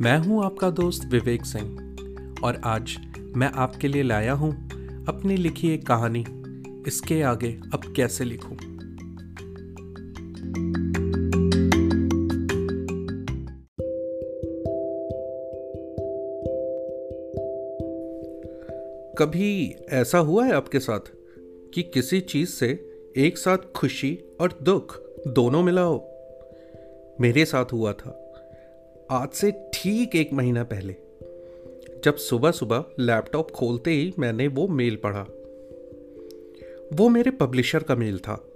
मैं हूँ आपका दोस्त विवेक सिंह, और आज मैं आपके लिए लाया हूँ अपनी लिखी एक कहानी। इसके आगे अब कैसे लिखूं? कभी ऐसा हुआ है आपके साथ कि किसी चीज़ से एक साथ खुशी और दुख दोनों मिला हो? मेरे साथ हुआ था। आज से ठीक एक महीना पहले, जब सुबह सुबह लैपटॉप खोलते ही मैंने वो मेल पढ़ा। वो मेरे पब्लिशर का मेल था।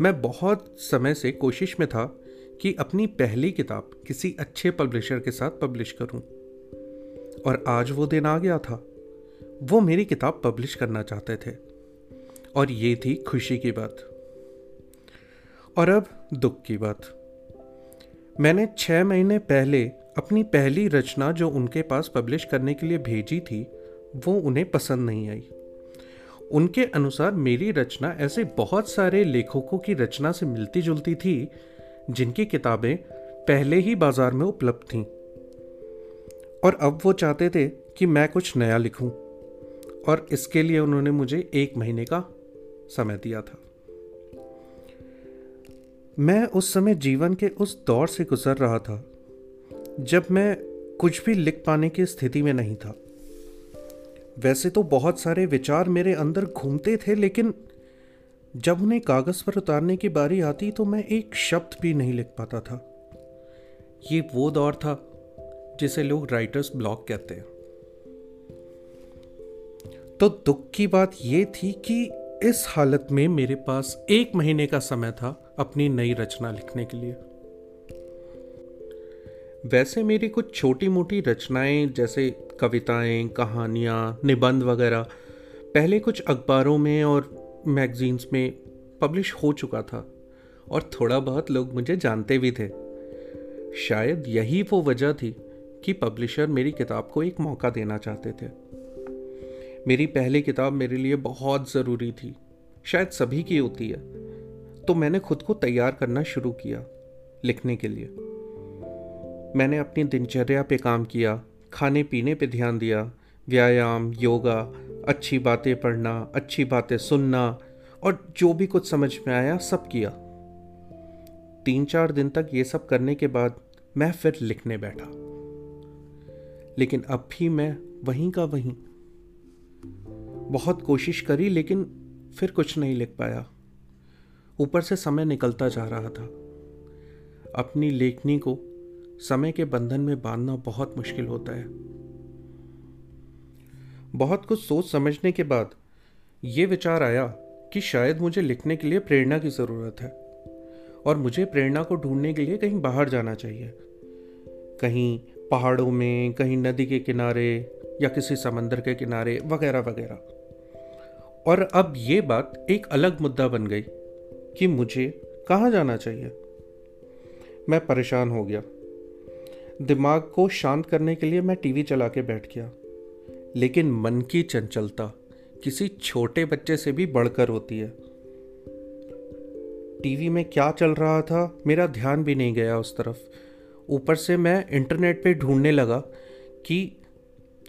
मैं बहुत समय से कोशिश में था कि अपनी पहली किताब किसी अच्छे पब्लिशर के साथ पब्लिश करूँ। और आज वो दिन आ गया था। वो मेरी किताब पब्लिश करना चाहते थे। और ये थी खुशी की बात। और अब दुख की बात। मैंने छः महीने पहले अपनी पहली रचना जो उनके पास पब्लिश करने के लिए भेजी थी, वो उन्हें पसंद नहीं आई। उनके अनुसार मेरी रचना ऐसे बहुत सारे लेखकों की रचना से मिलती जुलती थी, जिनकी किताबें पहले ही बाज़ार में उपलब्ध थीं। और अब वो चाहते थे कि मैं कुछ नया लिखूं, और इसके लिए उन्होंने मुझे एक महीने का समय दिया था। मैं उस समय जीवन के उस दौर से गुजर रहा था, जब मैं कुछ भी लिख पाने की स्थिति में नहीं था। वैसे तो बहुत सारे विचार मेरे अंदर घूमते थे, लेकिन जब उन्हें कागज़ पर उतारने की बारी आती तो मैं एक शब्द भी नहीं लिख पाता था। ये वो दौर था, जिसे लोग राइटर्स ब्लॉक कहते हैं। तो दुख की बात यह थी कि इस हालत में मेरे पास एक महीने का समय था अपनी नई रचना लिखने के लिए। वैसे मेरी कुछ छोटी मोटी रचनाएँ, जैसे कविताएँ, कहानियाँ, निबंध वगैरह, पहले कुछ अखबारों में और मैगजीन्स में पब्लिश हो चुका था और थोड़ा बहुत लोग मुझे जानते भी थे। शायद यही वो वजह थी कि पब्लिशर मेरी किताब को एक मौका देना चाहते थे। मेरी पहली किताब मेरे लिए बहुत ज़रूरी थी। शायद सभी की होती है। तो मैंने खुद को तैयार करना शुरू किया, लिखने के लिए। मैंने अपनी दिनचर्या पे काम किया, खाने पीने पे ध्यान दिया, व्यायाम, योगा, अच्छी बातें पढ़ना, अच्छी बातें सुनना, और जो भी कुछ समझ में आया सब किया। तीन चार दिन तक ये सब करने के बाद मैं फिर लिखने बैठा। लेकिन अब भी मैं वहीं का वहीं बहुत कोशिश करी, लेकिन फिर कुछ नहीं लिख पाया। ऊपर से समय निकलता जा रहा था। अपनी लेखनी को समय के बंधन में बांधना बहुत मुश्किल होता है। बहुत कुछ सोच समझने के बाद ये विचार आया कि शायद मुझे लिखने के लिए प्रेरणा की ज़रूरत है, और मुझे प्रेरणा को ढूँढने के लिए कहीं बाहर जाना चाहिए। कहीं पहाड़ों में, कहीं नदी के किनारे या किसी समंदर के किनारे, वगैरह वगैरह। और अब ये बात एक अलग मुद्दा बन गई कि मुझे कहाँ जाना चाहिए। मैं परेशान हो गया। दिमाग को शांत करने के लिए मैं टीवी चला के बैठ गया। लेकिन मन की चंचलता किसी छोटे बच्चे से भी बढ़कर होती है। टीवी में क्या चल रहा था, मेरा ध्यान भी नहीं गया उस तरफ़। ऊपर से मैं इंटरनेट पे ढूँढने लगा कि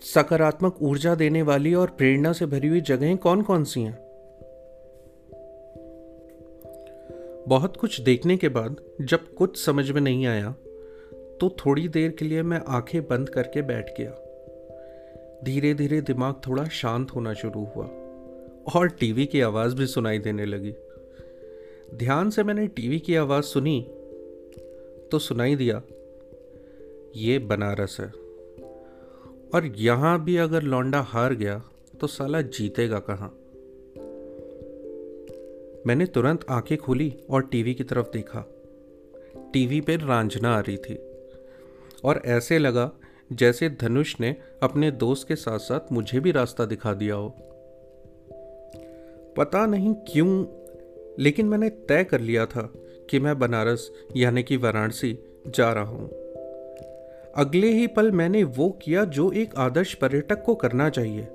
सकारात्मक ऊर्जा देने वाली और प्रेरणा से भरी हुई जगहें कौन कौन सी हैं? बहुत कुछ देखने के बाद, जब कुछ समझ में नहीं आया तो थोड़ी देर के लिए मैं आँखें बंद करके बैठ गया। धीरे धीरे दिमाग थोड़ा शांत होना शुरू हुआ, और टीवी की आवाज़ भी सुनाई देने लगी। ध्यान से मैंने टीवी की आवाज़ सुनी तो सुनाई दिया, ये बनारस है। और यहाँ भी अगर लौंडा हार गया तो साला जीतेगा कहाँ? मैंने तुरंत आँखें खोली और टीवी की तरफ़ देखा। टीवी पर रांझना आ रही थी। और ऐसे लगा जैसे धनुष ने अपने दोस्त के साथ साथ मुझे भी रास्ता दिखा दिया हो। पता नहीं क्यों, लेकिन मैंने तय कर लिया था कि मैं बनारस, यानी कि वाराणसी, जा रहा हूँ। अगले ही पल मैंने वो किया जो एक आदर्श पर्यटक को करना चाहिए।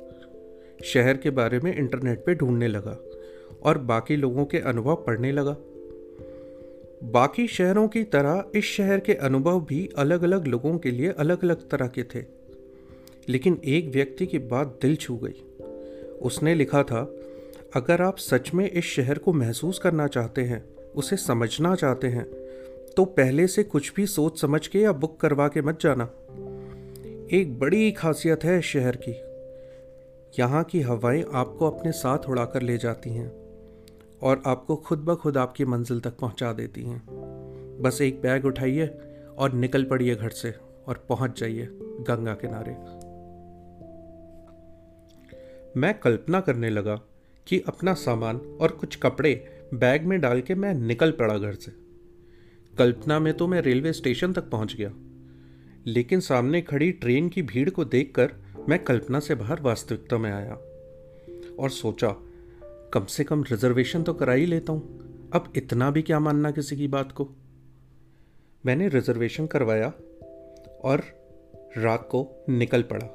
शहर के बारे में इंटरनेट पे ढूँढने लगा और बाकी लोगों के अनुभव पढ़ने लगा। बाकी शहरों की तरह इस शहर के अनुभव भी अलग अलग लोगों के लिए अलग अलग तरह के थे। लेकिन एक व्यक्ति की बात दिल छू गई। उसने लिखा था, अगर आप सच में इस शहर को महसूस करना चाहते हैं, उसे समझना चाहते हैं तो पहले से कुछ भी सोच समझ के या बुक करवा के मत जाना। एक बड़ी खासियत है शहर की। यहाँ की हवाएँ आपको अपने साथ उड़ाकर ले जाती हैं और आपको खुद ब खुद आपकी मंजिल तक पहुँचा देती हैं। बस एक बैग उठाइए और निकल पड़िए घर से और पहुँच जाइए गंगा किनारे। मैं कल्पना करने लगा कि अपना सामान और कुछ कपड़े बैग में डाल के मैं निकल पड़ा घर से। कल्पना में तो मैं रेलवे स्टेशन तक पहुँच गया। लेकिन सामने खड़ी ट्रेन की भीड़ को देखकर मैं कल्पना से बाहर वास्तविकता में आया और सोचा, कम से कम रिजर्वेशन तो करा ही लेता हूँ। अब इतना भी क्या मानना किसी की बात को? मैंने रिजर्वेशन करवाया और रात को निकल पड़ा।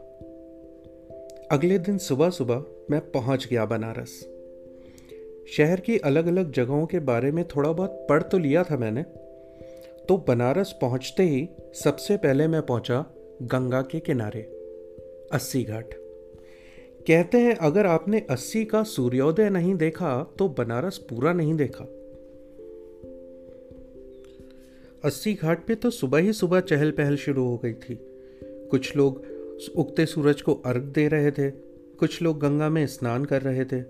अगले दिन सुबह सुबह मैं पहुँच गया बनारस। शहर की अलग अलग जगहों के बारे में थोड़ा बहुत पढ़ तो लिया था मैंने तो बनारस पहुँचते ही सबसे पहले मैं पहुँचा गंगा के किनारे, अस्सी घाट। कहते हैं, अगर आपने अस्सी का सूर्योदय नहीं देखा तो बनारस पूरा नहीं देखा। अस्सी घाट पे तो सुबह ही सुबह चहल पहल शुरू हो गई थी। कुछ लोग उगते सूरज को अर्घ दे रहे थे, कुछ लोग गंगा में स्नान कर रहे थे,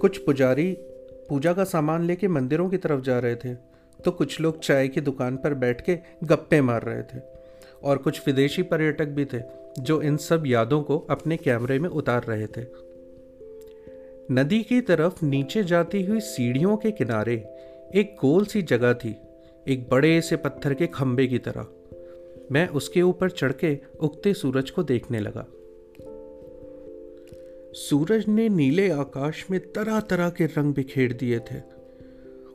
कुछ पुजारी पूजा का सामान लेके मंदिरों की तरफ़ जा रहे थे। तो कुछ लोग चाय की दुकान पर बैठ के गप्पे मार रहे थे। और कुछ विदेशी पर्यटक भी थे, जो इन सब यादों को अपने कैमरे में उतार रहे थे। नदी की तरफ़ नीचे जाती हुई सीढ़ियों के किनारे एक गोल सी जगह थी, एक बड़े से पत्थर के खंबे की तरह। मैं उसके ऊपर चढ़ के उगते सूरज को देखने लगा। सूरज ने नीले आकाश में तरह तरह के रंग बिखेर दिए थे।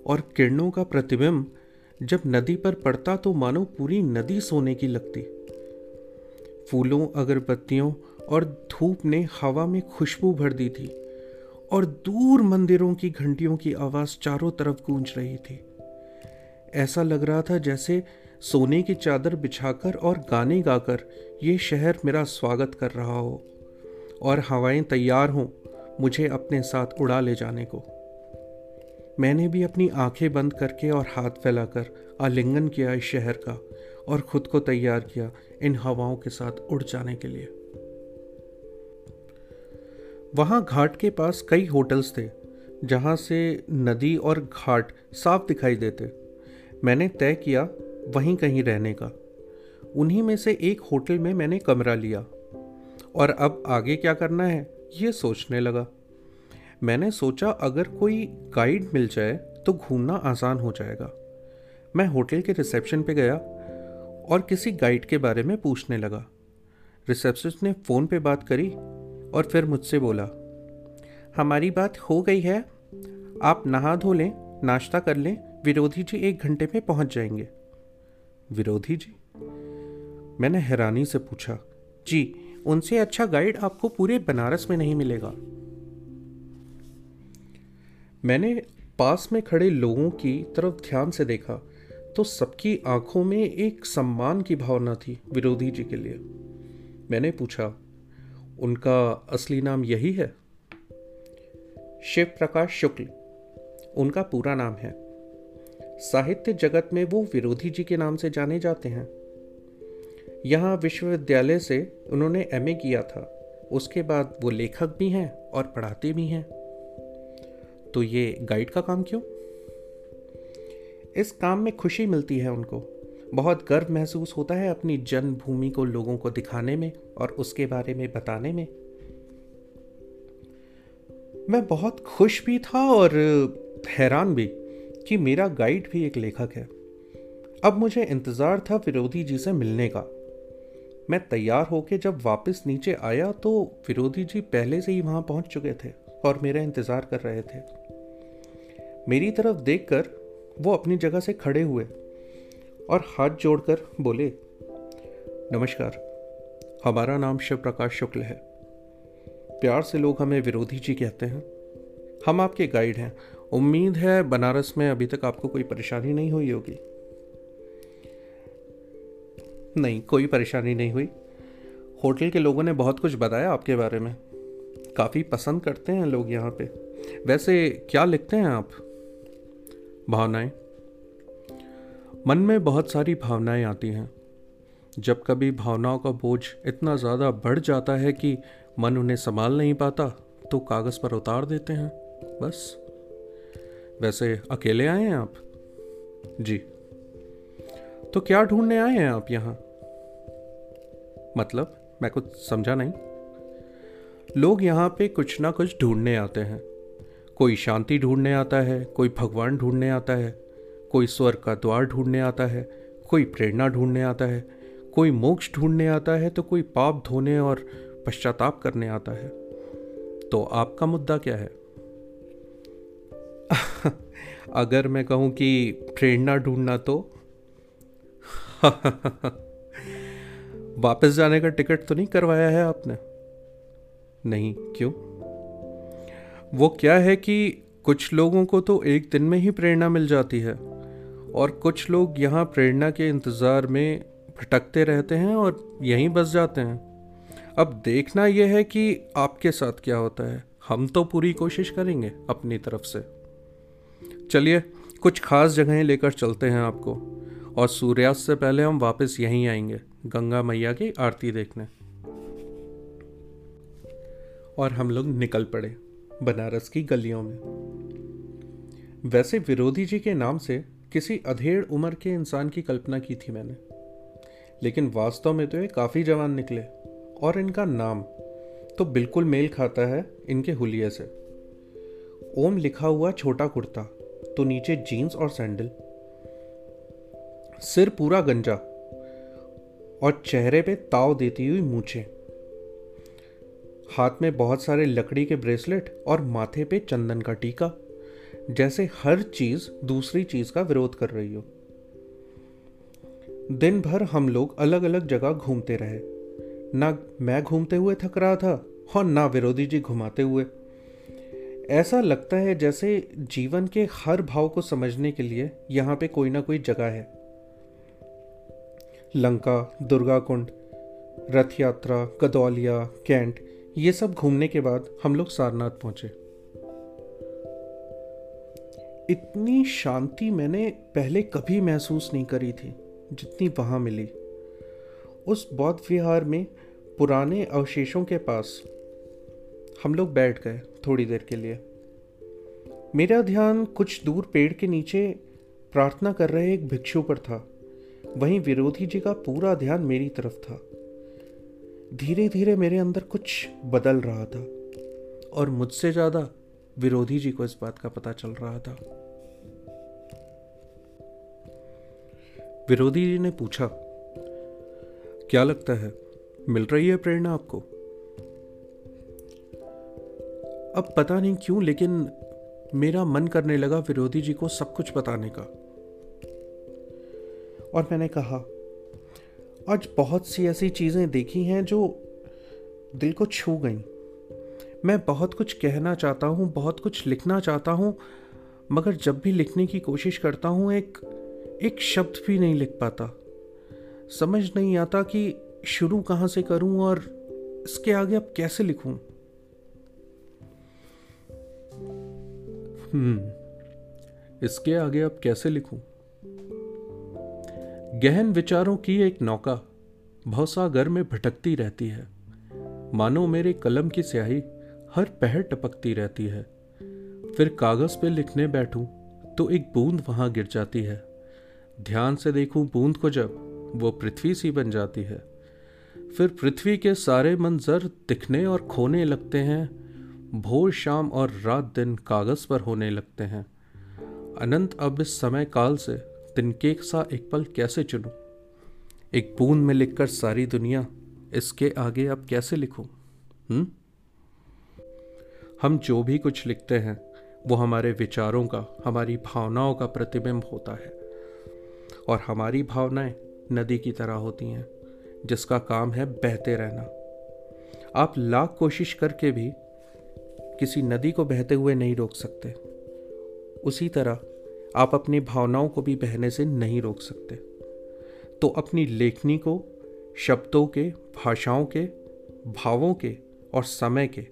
और किरणों का प्रतिबिंब जब नदी पर पड़ता तो मानो पूरी नदी सोने की लगती। फूलों, अगरबत्तियों और धूप ने हवा में खुशबू भर दी थी और दूर मंदिरों की घंटियों की आवाज़ चारों तरफ़ गूंज रही थी। ऐसा लग रहा था जैसे सोने की चादर बिछाकर और गाने गाकर ये शहर मेरा स्वागत कर रहा हो और हवाएँ तैयार हों, मुझे अपने साथ उड़ा ले जाने को। मैंने भी अपनी आँखें बंद करके और हाथ फैलाकर आलिंगन किया इस शहर का और खुद को तैयार किया इन हवाओं के साथ उड़ जाने के लिए। वहाँ घाट के पास कई होटल्स थे, जहाँ से नदी और घाट साफ़ दिखाई देते। मैंने तय किया वहीं कहीं रहने का। उन्हीं में से एक होटल में मैंने कमरा लिया। और अब आगे क्या करना है, ये सोचने लगा। मैंने सोचा अगर कोई गाइड मिल जाए तो घूमना आसान हो जाएगा। मैं होटल के रिसेप्शन पे गया और किसी गाइड के बारे में पूछने लगा। रिसेप्शनिस्ट ने फ़ोन पे बात करी और फिर मुझसे बोला, हमारी बात हो गई है। आप नहा धो लें, नाश्ता कर लें, विरोधी जी एक घंटे में पहुँच जाएँगे। विरोधी जी? मैंने हैरानी से पूछा, जी, उनसे अच्छा गाइड आपको पूरे बनारस में नहीं मिलेगा। मैंने पास में खड़े लोगों की तरफ़ ध्यान से देखा तो सबकी आँखों में एक सम्मान की भावना थी विरोधी जी के लिए। मैंने पूछा, उनका असली नाम यही है? शिव प्रकाश शुक्ल। उनका पूरा नाम है। साहित्य जगत में वो विरोधी जी के नाम से जाने जाते हैं। यहाँ विश्वविद्यालय से उन्होंने एमए किया था। उसके बाद वो लेखक भी हैं और पढ़ाते भी हैं। तो ये गाइड का काम क्यों? इस काम में खुशी मिलती है उनको। बहुत गर्व महसूस होता है अपनी जन्मभूमि को लोगों को दिखाने में और उसके बारे में बताने में। मैं बहुत खुश भी था और हैरान भी कि मेरा गाइड भी एक लेखक है। अब मुझे इंतज़ार था विरोधी जी से मिलने का। मैं तैयार होकर जब वापस नीचे आया तो विरोधी जी पहले से ही वहाँ पहुँच चुके थे और मेरा इंतज़ार कर रहे थे। मेरी तरफ़ देखकर वो अपनी जगह से खड़े हुए और हाथ जोड़कर बोले, नमस्कार, हमारा नाम शिव प्रकाश शुक्ल है। प्यार से लोग हमें विरोधी जी कहते हैं। हम आपके गाइड हैं। उम्मीद है बनारस में अभी तक आपको कोई परेशानी नहीं हुई होगी। नहीं, कोई परेशानी नहीं हुई। होटल के लोगों ने बहुत कुछ बताया आपके बारे में। काफ़ी पसंद करते हैं लोग यहाँ पे। वैसे क्या लिखते हैं आप? भावनाएँ। मन में बहुत सारी भावनाएँ आती हैं। जब कभी भावनाओं का बोझ इतना ज़्यादा बढ़ जाता है कि मन उन्हें संभाल नहीं पाता तो कागज़ पर उतार देते हैं। बस। वैसे अकेले आए हैं आप? जी। तो क्या ढूँढने आए हैं आप यहाँ? मतलब मैं कुछ समझा नहीं। लोग यहाँ पे कुछ ना कुछ ढूँढने आते हैं। कोई शांति ढूँढने आता है, कोई भगवान ढूँढने आता है, कोई स्वर्ग का द्वार ढूँढने आता है, कोई प्रेरणा ढूँढने आता है, कोई मोक्ष ढूँढने आता है तो कोई पाप धोने और पश्चाताप करने आता है। तो आपका मुद्दा क्या है? अगर मैं कहूँ कि प्रेरणा ढूंढना तो? वापस जाने का टिकट तो नहीं करवाया है आपने? नहीं, क्यों? वो क्या है कि कुछ लोगों को तो एक दिन में ही प्रेरणा मिल जाती है और कुछ लोग यहाँ प्रेरणा के इंतज़ार में भटकते रहते हैं और यहीं बस जाते हैं। अब देखना यह है कि आपके साथ क्या होता है। हम तो पूरी कोशिश करेंगे अपनी तरफ़ से। चलिए, कुछ खास जगहें लेकर चलते हैं आपको और सूर्यास्त से पहले हम वापस यहीं आएँगे, गंगा मैया की आरती देखने। और हम लोग निकल पड़े। बनारस की गलियों में। वैसे विरोधी जी के नाम से किसी अधेड़ उम्र के इंसान की कल्पना की थी मैंने। लेकिन वास्तव में तो ये काफ़ी जवान निकले और इनका नाम तो बिल्कुल मेल खाता है इनके हुलिये से। ओम लिखा हुआ छोटा कुर्ता तो नीचे जीन्स और सैंडल। सिर पूरा गंजा और चेहरे पे ताव देती हुई मूछे। हाथ में बहुत सारे लकड़ी के ब्रेसलेट और माथे पे चंदन का टीका, जैसे हर चीज़ दूसरी चीज़ का विरोध कर रही हो। दिन भर हम लोग अलग अलग जगह घूमते रहे। ना मैं घूमते हुए थक रहा था और ना विरोधी जी घुमाते हुए। ऐसा लगता है जैसे जीवन के हर भाव को समझने के लिए यहाँ पे कोई ना कोई जगह है। लंका दुर्गा कुंड रथ यात्रा कदौलिया कैंट ये सब घूमने के बाद हम लोग सारनाथ पहुँचे। इतनी शांति मैंने पहले कभी महसूस नहीं करी थी, जितनी वहाँ मिली। उस बौद्ध विहार में पुराने अवशेषों के पास हम लोग बैठ गए थोड़ी देर के लिए। मेरा ध्यान कुछ दूर पेड़ के नीचे प्रार्थना कर रहे एक भिक्षु पर था। वहीं विरोधी जी का पूरा ध्यान मेरी तरफ़ था। धीरे धीरे मेरे अंदर कुछ बदल रहा था और मुझसे ज़्यादा विरोधी जी को इस बात का पता चल रहा था। विरोधी जी ने पूछा, क्या लगता है, मिल रही है प्रेरणा आपको? अब पता नहीं क्यों, लेकिन मेरा मन करने लगा विरोधी जी को सब कुछ बताने का। और मैंने कहा आज बहुत सी ऐसी चीज़ें देखी हैं जो दिल को छू गई। मैं बहुत कुछ कहना चाहता हूँ, बहुत कुछ लिखना चाहता हूँ, मगर जब भी लिखने की कोशिश करता हूँ, एक एक शब्द भी नहीं लिख पाता। समझ नहीं आता कि शुरू कहाँ से करूँ और इसके आगे अब कैसे लिखूँ। हम्म इसके आगे अब कैसे लिखूं? गहन विचारों की एक नौका भवसागर में भटकती रहती है। मानो मेरे कलम की स्याही हर पहर टपकती रहती है। फिर कागज़ पे लिखने बैठूं तो एक बूंद वहाँ गिर जाती है। ध्यान से देखूँ बूंद को जब वो पृथ्वी सी बन जाती है। फिर पृथ्वी के सारे मंजर दिखने और खोने लगते हैं। भोर, शाम और रात दिन कागज़ पर होने लगते हैं। अनंत अब इस समय काल से तिनके सा एक पल कैसे चुनूं एक बूंद में लिखकर सारी दुनिया, इसके आगे अब कैसे लिखूं? हम्म हम जो भी कुछ लिखते हैं, वो हमारे विचारों का, हमारी भावनाओं का प्रतिबिंब होता है। और हमारी भावनाएँ नदी की तरह होती हैं, जिसका काम है बहते रहना। आप लाख कोशिश करके भी किसी नदी को बहते हुए नहीं रोक सकते। उसी तरह आप अपनी भावनाओं को भी बहने से नहीं रोक सकते। तो अपनी लेखनी को, शब्दों के, भाषाओं के, भावों के और समय के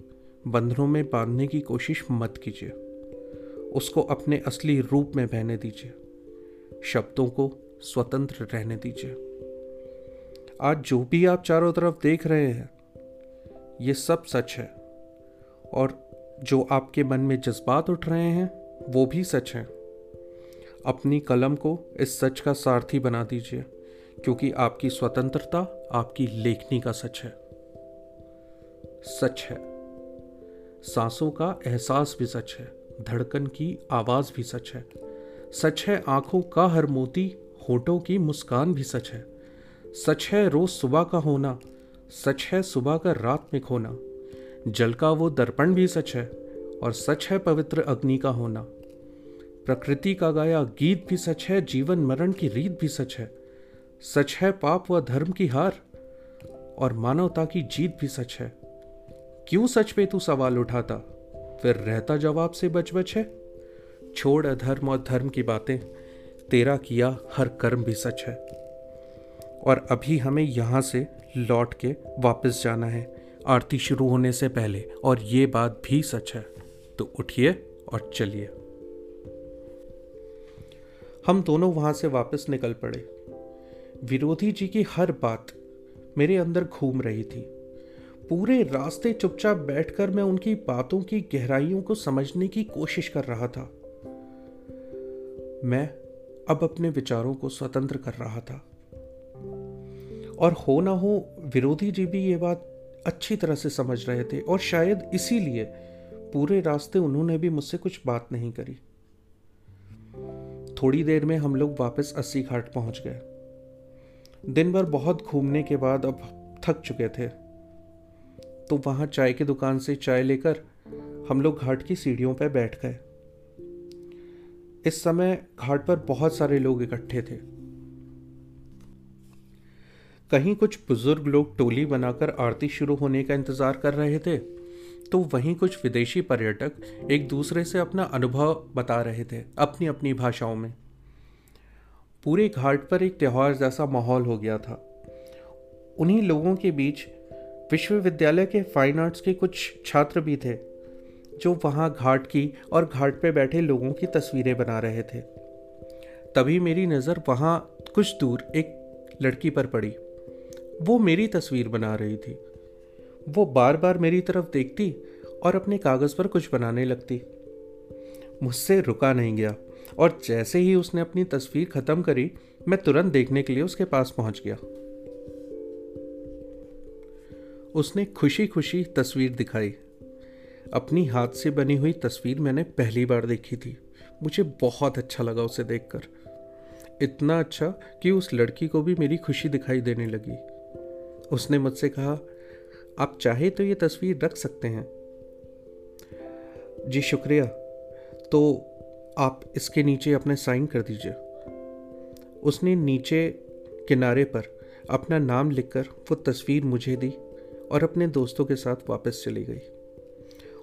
बंधनों में बांधने की कोशिश मत कीजिए। उसको अपने असली रूप में बहने दीजिए। शब्दों को स्वतंत्र रहने दीजिए। आज जो भी आप चारों तरफ़ देख रहे हैं, ये सब सच है। और जो आपके मन में जज्बात उठ रहे हैं, वो भी सच हैं। अपनी कलम को इस सच का सारथी बना दीजिए, क्योंकि आपकी स्वतंत्रता आपकी लेखनी का सच है। सच है। सांसों का एहसास भी सच है, धड़कन की आवाज़ भी सच है। सच है आँखों का हर मोती, होठों की मुस्कान भी सच है। सच है रोज सुबह का होना, सच है सुबह का रात में खोना। जल का वो दर्पण भी सच है, और सच है पवित्र अग्नि का होना। प्रकृति का गाया गीत भी सच है, जीवन मरण की रीत भी सच है। सच है पाप व धर्म की हार, और मानवता की जीत भी सच है। क्यों सच पे तू सवाल उठाता? फिर रहता जवाब से बच बच है। छोड़ अधर्म और धर्म की बातें, तेरा किया हर कर्म भी सच है। और अभी हमें यहाँ से लौट के वापस जाना है, आरती शुरू होने से पहले, और ये बात भी सच है। तो उठिए और चलिए। हम दोनों वहाँ से वापस निकल पड़े। विरोधी जी की हर बात मेरे अंदर घूम रही थी। पूरे रास्ते चुपचाप बैठकर मैं उनकी बातों की गहराइयों को समझने की कोशिश कर रहा था। मैं अब अपने विचारों को स्वतंत्र कर रहा था। और हो ना हो, विरोधी जी भी ये बात अच्छी तरह से समझ रहे थे और शायद इसीलिए पूरे रास्ते उन्होंने भी मुझसे कुछ बात नहीं करी। थोड़ी देर में हम लोग वापस अस्सी घाट पहुँच गए। दिन भर बहुत घूमने के बाद अब थक चुके थे। तो वहाँ चाय की दुकान से चाय लेकर हम लोग घाट की सीढ़ियों पर बैठ गए। इस समय घाट पर बहुत सारे लोग इकट्ठे थे। कहीं कुछ बुज़ुर्ग लोग टोली बनाकर आरती शुरू होने का इंतज़ार कर रहे थे। तो वहीं कुछ विदेशी पर्यटक एक दूसरे से अपना अनुभव बता रहे थे अपनी अपनी भाषाओं में। पूरे घाट पर एक त्यौहार जैसा माहौल हो गया था। उन्हीं लोगों के बीच विश्वविद्यालय के फाइन आर्ट्स के कुछ छात्र भी थे, जो वहाँ घाट की और घाट पर बैठे लोगों की तस्वीरें बना रहे थे। तभी मेरी नज़र वहाँ कुछ दूर एक लड़की पर पड़ी। वो मेरी तस्वीर बना रही थी। वो बार बार मेरी तरफ़ देखती और अपने कागज़ पर कुछ बनाने लगती। मुझसे रुका नहीं गया और जैसे ही उसने अपनी तस्वीर ख़त्म करी, मैं तुरंत देखने के लिए उसके पास पहुँच गया। उसने खुशी खुशी तस्वीर दिखाई। अपनी हाथ से बनी हुई तस्वीर मैंने पहली बार देखी थी। मुझे बहुत अच्छा लगा उसे देखकर। इतना अच्छा कि उस लड़की को भी मेरी खुशी दिखाई देने लगी। उसने मुझसे कहा आप चाहे तो ये तस्वीर रख सकते हैं। जी, शुक्रिया। तो आप इसके नीचे अपने साइन कर दीजिए। उसने नीचे किनारे पर अपना नाम लिखकर वो तस्वीर मुझे दी और अपने दोस्तों के साथ वापस चली गई।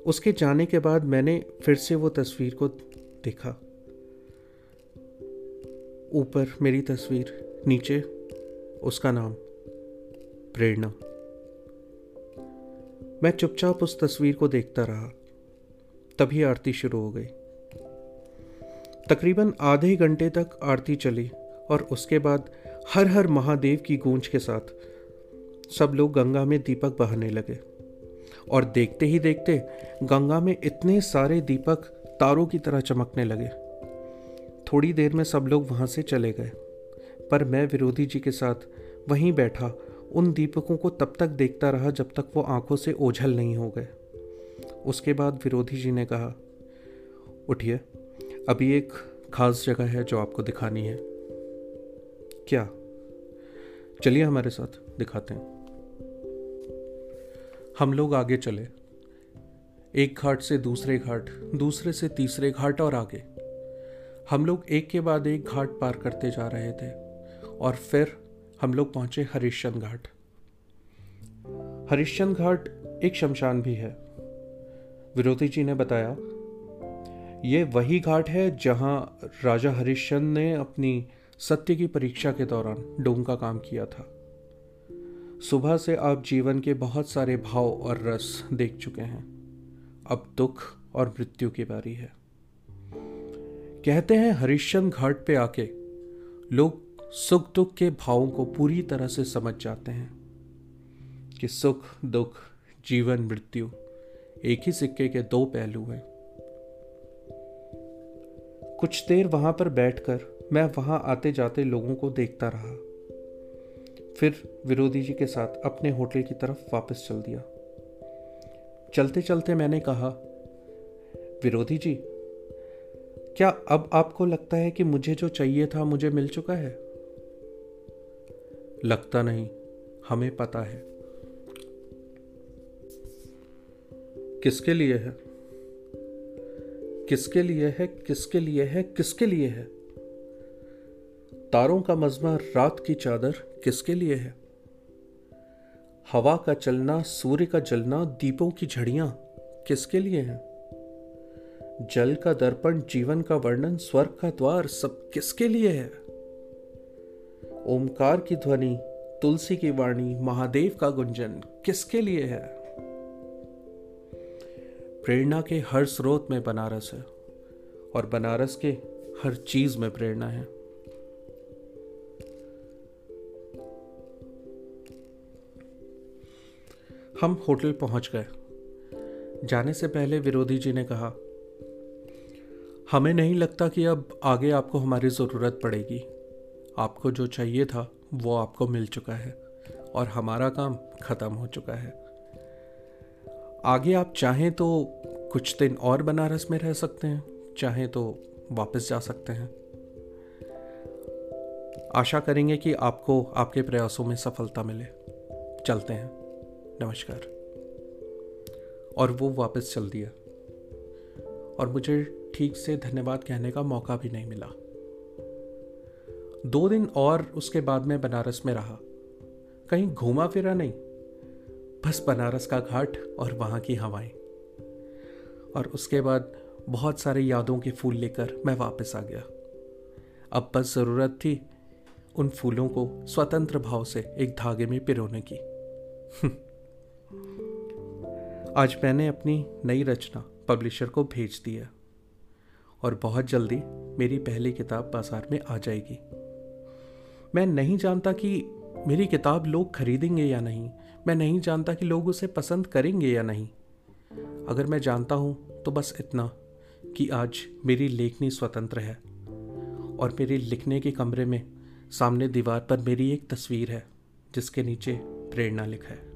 उसके जाने के बाद मैंने फिर से वो तस्वीर को देखा। ऊपर मेरी तस्वीर, नीचे उसका नाम, प्रेरणा। मैं चुपचाप उस तस्वीर को देखता रहा। तभी आरती शुरू हो गई। तकरीबन आधे घंटे तक आरती चली और उसके बाद हर हर महादेव की गूंज के साथ सब लोग गंगा में दीपक बहाने लगे। और देखते ही देखते गंगा में इतने सारे दीपक तारों की तरह चमकने लगे। थोड़ी देर में सब लोग वहाँ से चले गए, पर मैं विरोधी जी के साथ वहीं बैठा उन दीपकों को तब तक देखता रहा जब तक वो आँखों से ओझल नहीं हो गए। उसके बाद विरोधी जी ने कहा, उठिए, अभी एक खास जगह है जो आपको दिखानी है। क्या? चलिए हमारे साथ, दिखाते हैं। हम लोग आगे चले। एक घाट से दूसरे घाट, दूसरे से तीसरे घाट और आगे। हम लोग एक के बाद एक घाट पार करते जा रहे थे और फिर हम लोग पहुँचे हरिश्चंद घाट। हरिश्चंद घाट एक शमशान भी है। विरोधी जी ने बताया, ये वही घाट है जहाँ राजा हरिश्चंद ने अपनी सत्य की परीक्षा के दौरान डोंग का काम किया था। सुबह से आप जीवन के बहुत सारे भाव और रस देख चुके हैं। अब दुख और मृत्यु की बारी है। कहते हैं हरिश्चंद घाट पे आके लोग सुख दुख के भावों को पूरी तरह से समझ जाते हैं कि सुख, दुख, जीवन, मृत्यु एक ही सिक्के के दो पहलू हैं। कुछ देर वहाँ पर बैठकर मैं वहाँ आते जाते लोगों को देखता रहा। फिर विरोधी जी के साथ अपने होटल की तरफ़ वापस चल दिया। चलते चलते मैंने कहा, विरोधी जी, क्या अब आपको लगता है कि मुझे जो चाहिए था, मुझे मिल चुका है? लगता नहीं, हमें पता है। किसके लिए है? किसके लिए है? किसके लिए है? किसके लिए है? तारों का मजमा रात की चादर किसके लिए है? हवा का चलना, सूर्य का जलना, दीपों की झड़ियाँ किसके लिए हैं? जल का दर्पण, जीवन का वर्णन, स्वर्ग का द्वार सब किसके लिए है? ओमकार की ध्वनि, तुलसी की वाणी, महादेव का गुंजन किसके लिए है? प्रेरणा के हर स्रोत में बनारस है और बनारस के हर चीज़ में प्रेरणा है। हम होटल पहुँच गए। जाने से पहले विरोधी जी ने कहा, हमें नहीं लगता कि अब आगे आपको हमारी ज़रूरत पड़ेगी। आपको जो चाहिए था, वो आपको मिल चुका है और हमारा काम ख़त्म हो चुका है। आगे आप चाहें तो कुछ दिन और बनारस में रह सकते हैं, चाहें तो वापस जा सकते हैं। आशा करेंगे कि आपको आपके प्रयासों में सफलता मिले। चलते हैं। नमस्कार। और वो वापस चल दिया। और मुझे ठीक से धन्यवाद कहने का मौका भी नहीं मिला। दो दिन और उसके बाद मैं बनारस में रहा। कहीं घूमा फिरा नहीं, बस बनारस का घाट और वहाँ की हवाएँ। और उसके बाद बहुत सारे यादों के फूल लेकर मैं वापस आ गया। अब बस ज़रूरत थी उन फूलों को स्वतंत्र भाव से एक धागे में पिरोने की। आज मैंने अपनी नई रचना पब्लिशर को भेज दिया और बहुत जल्दी मेरी पहली किताब बाज़ार में आ जाएगी। मैं नहीं जानता कि मेरी किताब लोग खरीदेंगे या नहीं। मैं नहीं जानता कि लोग उसे पसंद करेंगे या नहीं। अगर मैं जानता हूँ तो बस इतना कि आज मेरी लेखनी स्वतंत्र है और मेरे लिखने के कमरे में सामने दीवार पर मेरी एक तस्वीर है, जिसके नीचे प्रेरणा लिखा है।